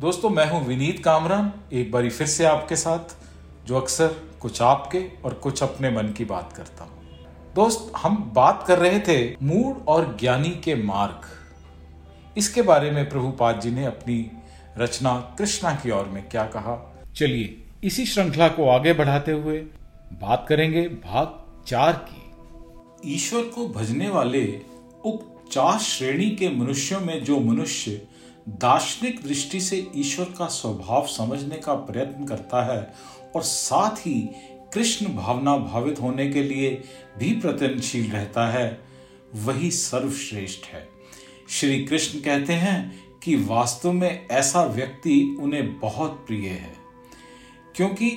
दोस्तों, मैं हूँ विनीत कामरान, एक बारी फिर से आपके साथ, जो अक्सर कुछ आपके और कुछ अपने मन की बात करता हूँ। दोस्त, हम बात कर रहे थे मूड और ज्ञानी के मार्ग। इसके बारे में प्रभुपाद जी ने अपनी रचना कृष्णा की ओर में क्या कहा। चलिए, इसी श्रृंखला को आगे बढ़ाते हुए बात करेंगे भाग चार की। ईश्वर को भजने वाले उप चार श्रेणी के मनुष्यों में जो मनुष्य दार्शनिक दृष्टि से ईश्वर का स्वभाव समझने का प्रयत्न करता है और साथ ही कृष्ण भावना भावित होने के लिए भी प्रयत्नशील रहता है, वही सर्वश्रेष्ठ है। श्री कृष्ण कहते हैं कि वास्तव में ऐसा व्यक्ति उन्हें बहुत प्रिय है, क्योंकि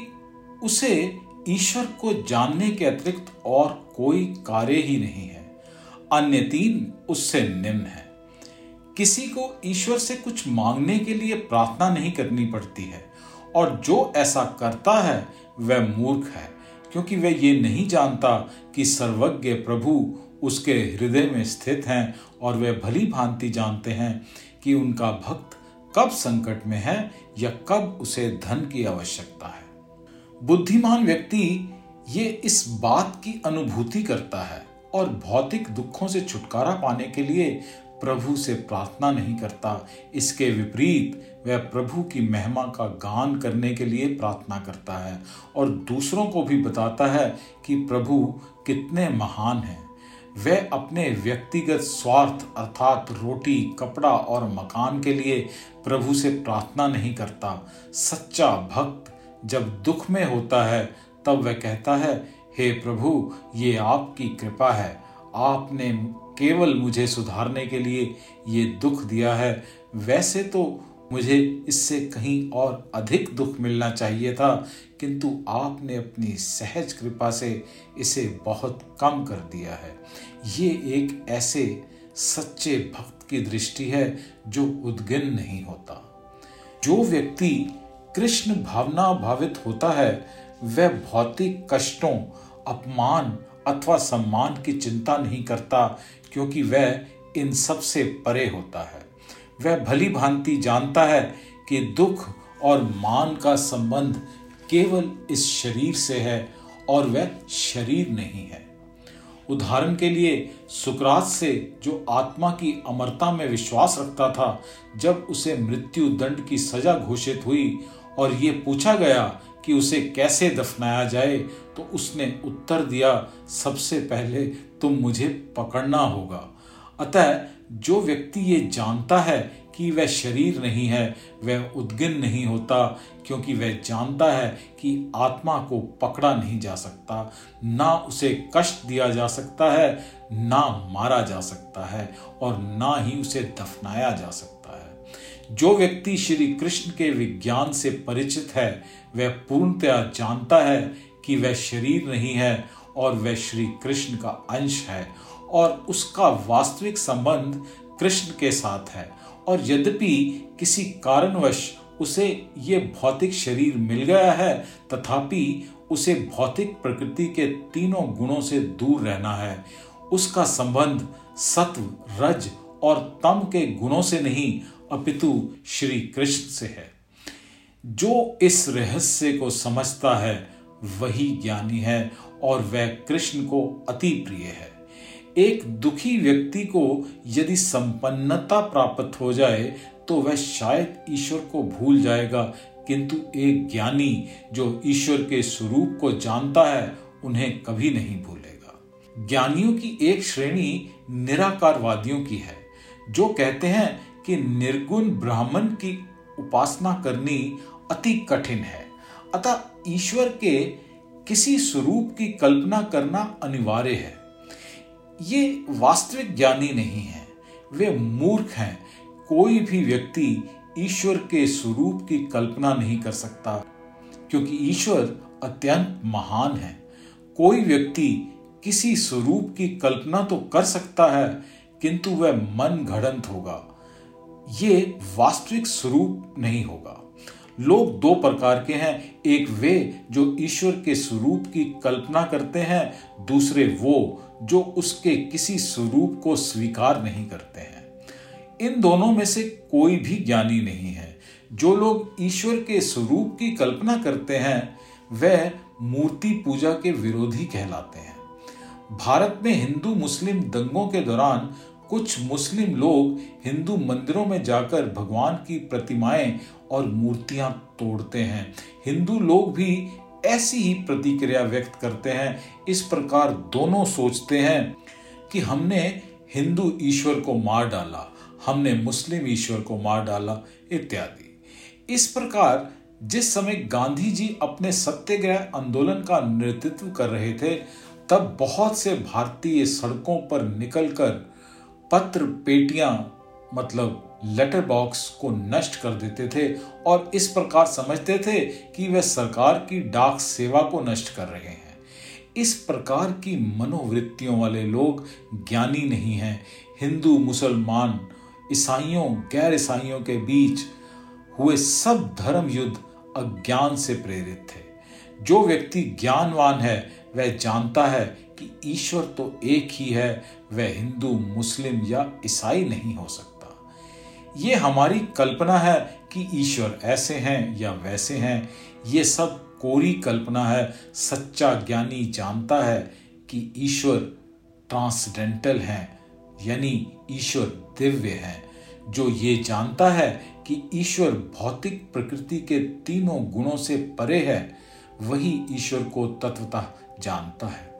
उसे ईश्वर को जानने के अतिरिक्त और कोई कार्य ही नहीं है, अन्य तीन उससे निम्न है। किसी को ईश्वर से कुछ मांगने के लिए प्रार्थना नहीं करनी पड़ती है। और जो ऐसा करता है, वह मूर्ख है, क्योंकि वह ये नहीं जानता कि सर्वज्ञ प्रभु उसके हृदय में स्थित हैं और वे भली भांति जानते हैं कि उनका भक्त कब संकट में है या कब उसे धन की आवश्यकता है। बुद्धिमान व्यक्ति ये इस बात की अनुभूति करता है और भौतिक दुखों से छुटकारा पाने के लिए प्रभु से प्रार्थना नहीं करता। इसके विपरीत, वह प्रभु की महिमा का गान करने के लिए प्रार्थना करता है और दूसरों को भी बताता है कि प्रभु कितने महान हैं। वह अपने व्यक्तिगत स्वार्थ अर्थात रोटी, कपड़ा और मकान के लिए प्रभु से प्रार्थना नहीं करता। सच्चा भक्त जब दुख में होता है, तब वह कहता है, हे प्रभु, ये आपकी कृपा है। आपने केवल मुझे सुधारने के लिए ये दुख दिया है, वैसे तो मुझे इससे कहीं और अधिक दुख मिलना चाहिए था, किंतु आपने अपनी सहज कृपा से इसे बहुत कम कर दिया है। ये एक ऐसे सच्चे भक्त की दृष्टि है जो उद्गिन नहीं होता। जो व्यक्ति कृष्ण भावना भावित होता है, वह भौतिक कष्टों, अपमान अथवा सम्मान की चिंता नहीं करता, क्योंकि वह इन सबसे परे होता है। वह भली भांति जानता है कि दुख और मान का संबंध केवल इस शरीर से है और वह शरीर नहीं है। उदाहरण के लिए, सुकरात से जो आत्मा की अमरता में विश्वास रखता था, जब उसे मृत्यु दंड की सजा घोषित हुई और ये पूछा गया कि उसे कैसे दफनाया जाए तो उसने उत्तर दिया, सबसे पहले तुम मुझे पकड़ना होगा। अतः जो व्यक्ति ये जानता है कि वह शरीर नहीं है, वह उद्गिन नहीं होता, क्योंकि वह जानता है कि आत्मा को पकड़ा नहीं जा सकता, ना उसे कष्ट दिया जा सकता है, ना मारा जा सकता है, और ना ही उसे दफनाया जा सकता जो व्यक्ति श्री कृष्ण के विज्ञान से परिचित है, वह पूर्णतया जानता है कि वह शरीर नहीं है और वह श्री कृष्ण का अंश है और उसका वास्तविक संबंध कृष्ण के साथ है। और यद्यपि किसी कारणवश उसे ये भौतिक शरीर मिल गया है, तथापि उसे भौतिक प्रकृति के तीनों गुणों से दूर रहना है। उसका संबंध सत्व, रज और तम के गुणों से नहीं अपितु श्री कृष्ण से है। जो इस रहस्य को समझता है, वही ज्ञानी है और वह कृष्ण को अति प्रिय है। एक दुखी व्यक्ति को यदि संपन्नता प्राप्त हो जाए तो वह शायद ईश्वर को भूल जाएगा। किंतु एक ज्ञानी जो ईश्वर के स्वरूप को जानता है, उन्हें कभी नहीं भूलेगा। ज्ञानियों की एक श्रेणी निराकारवादियों की है, जो कहते हैं कि निर्गुण ब्राह्मण की उपासना करनी अति कठिन है। अतः ईश्वर के किसी स्वरूप की कल्पना करना अनिवार्य है। ये वास्तविक ज्ञानी नहीं है। वे मूर्ख हैं। कोई भी व्यक्ति ईश्वर के स्वरूप की कल्पना नहीं कर सकता, क्योंकि ईश्वर अत्यंत महान है। कोई व्यक्ति किसी स्वरूप की कल्पना तो कर सकता है, किंतु वह मन घड़ंत होगा। ये वास्तविक स्वरूप नहीं होगा। लोग दो प्रकार के हैं, एक वे जो ईश्वर के स्वरूप की कल्पना करते हैं, दूसरे वो जो उसके किसी स्वरूप को स्वीकार नहीं करते हैं। इन दोनों में से कोई भी ज्ञानी नहीं है। जो लोग ईश्वर के स्वरूप की कल्पना करते हैं, वह मूर्ति पूजा के विरोधी कहलाते हैं। भारत में हिंदू मुस्लिम दंगों के दौरान कुछ मुस्लिम लोग हिंदू मंदिरों में जाकर भगवान की प्रतिमाएँ और मूर्तियाँ तोड़ते हैं। हिंदू लोग भी ऐसी ही प्रतिक्रिया व्यक्त करते हैं। इस प्रकार दोनों सोचते हैं कि हमने हिंदू ईश्वर को मार डाला, हमने मुस्लिम ईश्वर को मार डाला, इत्यादि। इस प्रकार जिस समय गांधी जी अपने सत्याग्रह आंदोलन का नेतृत्व कर रहे थे, तब बहुत से भारतीय सड़कों पर निकलकर पत्र पेटियाँ मतलब लेटर बॉक्स को नष्ट कर देते थे और इस प्रकार समझते थे कि वे सरकार की डाक सेवा को नष्ट कर रहे हैं। इस प्रकार की मनोवृत्तियों वाले लोग ज्ञानी नहीं हैं। हिंदू, मुसलमान, ईसाइयों, गैर ईसाइयों के बीच हुए सब धर्म युद्ध अज्ञान से प्रेरित थे। जो व्यक्ति ज्ञानवान है, वह जानता है कि ईश्वर तो एक ही है, वह हिंदू, मुस्लिम या ईसाई नहीं हो सकता। ये हमारी कल्पना है कि ईश्वर ऐसे हैं या वैसे हैं। ये सब कोरी कल्पना है, सच्चा ज्ञानी जानता है कि ईश्वर ट्रांसडेंटल हैं, यानी ईश्वर दिव्य हैं। जो ये जानता है कि ईश्वर भौतिक प्रकृति के तीनों गुणों से परे है, वही ईश्वर को तत्वतः जानता है।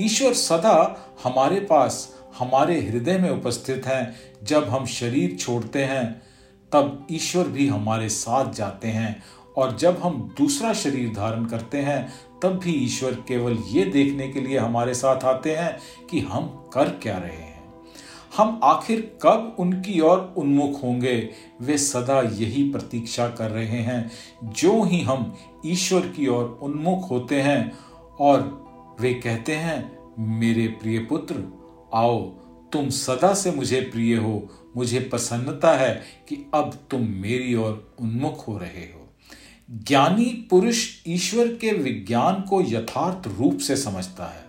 ईश्वर सदा हमारे पास, हमारे हृदय में उपस्थित हैं। जब हम शरीर छोड़ते हैं, तब ईश्वर भी हमारे साथ जाते हैं। और जब हम दूसरा शरीर धारण करते हैं, तब भी ईश्वर केवल ये देखने के लिए हमारे साथ आते हैं कि हम कर क्या रहे हैं। हम आखिर कब उनकी ओर उन्मुख होंगे, वे सदा यही प्रतीक्षा कर रहे हैं। जो ही हम ईश्वर की ओर उन्मुख होते हैं और वे कहते हैं, मेरे प्रिय पुत्र, आओ, तुम सदा से मुझे प्रिय हो। मुझे प्रसन्नता है कि अब तुम मेरी ओर उन्मुख हो रहे हो। ज्ञानी पुरुष ईश्वर के विज्ञान को यथार्थ रूप से समझता है।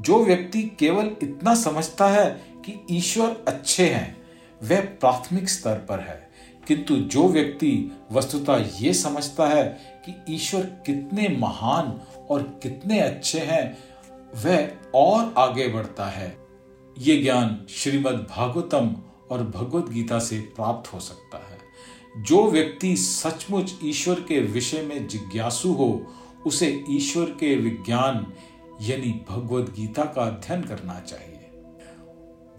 जो व्यक्ति केवल इतना समझता है कि ईश्वर अच्छे हैं, वह प्राथमिक स्तर पर है। किंतु जो व्यक्ति वस्तुतः ये समझता है कि ईश्वर कितने महान और कितने अच्छे हैं, वह और आगे बढ़ता है। ये ज्ञान श्रीमद् भागवतम और भगवत गीता से प्राप्त हो सकता है। जो व्यक्ति सचमुच ईश्वर के विषय में जिज्ञासु हो, उसे ईश्वर के विज्ञान यानी भगवत गीता का अध्ययन करना चाहिए।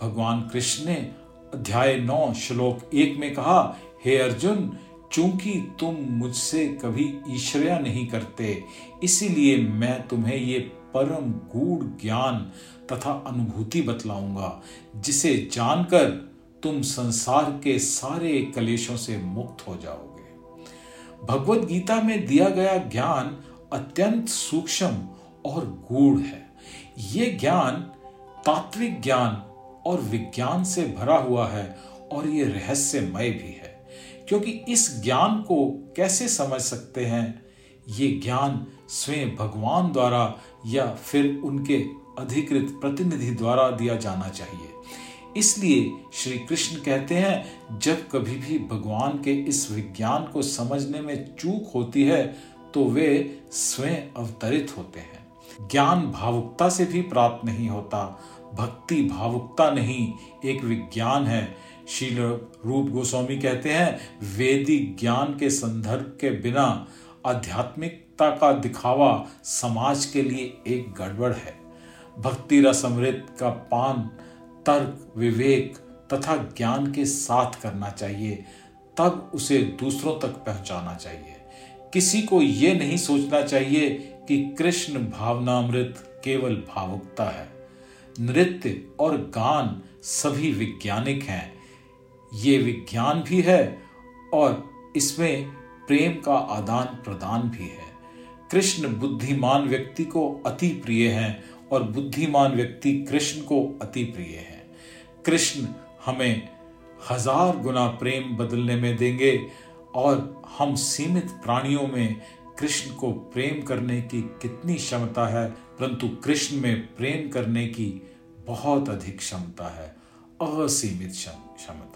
भगवान कृष्ण ने अध्याय नौ, श्लोक एक में कहा हे अर्जुन, चूँकि तुम मुझसे कभी ईश्वर्या नहीं करते, इसीलिए मैं तुम्हें ये परम गूढ़ ज्ञान तथा अनुभूति बतलाऊँगा, जिसे जानकर तुम संसार के सारे कलेशों से मुक्त हो जाओगे। भगवत गीता में दिया गया ज्ञान अत्यंत सूक्ष्म और गूढ़ है। ये ज्ञान तात्विक ज्ञान और विज्ञान से भरा हुआ है और ये रहस्यमय भी है। क्योंकि इस ज्ञान को कैसे समझ सकते हैं? ये ज्ञान स्वयं भगवान द्वारा या फिर उनके अधिकृत प्रतिनिधि द्वारा दिया जाना चाहिए। इसलिए श्री कृष्ण कहते हैं, जब कभी भी भगवान के इस विज्ञान को समझने में चूक होती है तो वे स्वयं अवतरित होते हैं। ज्ञान भावुकता से भी प्राप्त नहीं होता, भक्ति भावुकता नहीं, एक विज्ञान है शील रूप गोस्वामी कहते हैं वेदिक ज्ञान के संदर्भ के बिना आध्यात्मिकता का दिखावा समाज के लिए एक गड़बड़ है। भक्ति रसमृत का पान, तर्क, विवेक तथा ज्ञान के साथ करना चाहिए, तब उसे दूसरों तक पहुंचाना चाहिए। किसी को यह नहीं सोचना चाहिए कि कृष्ण भावनामृत केवल भावुकता है। नृत्य और गान सभी वैज्ञानिक हैं ये विज्ञान भी है और इसमें प्रेम का आदान प्रदान भी है। कृष्ण बुद्धिमान व्यक्ति को अति प्रिय हैं और बुद्धिमान व्यक्ति कृष्ण को अति प्रिय है। कृष्ण हमें हज़ार गुना प्रेम बदलने में देंगे और हम सीमित प्राणियों में कृष्ण को प्रेम करने की कितनी क्षमता है, परंतु कृष्ण में प्रेम करने की बहुत अधिक क्षमता है, असीमित क्षमता।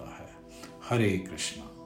हरे कृष्णा।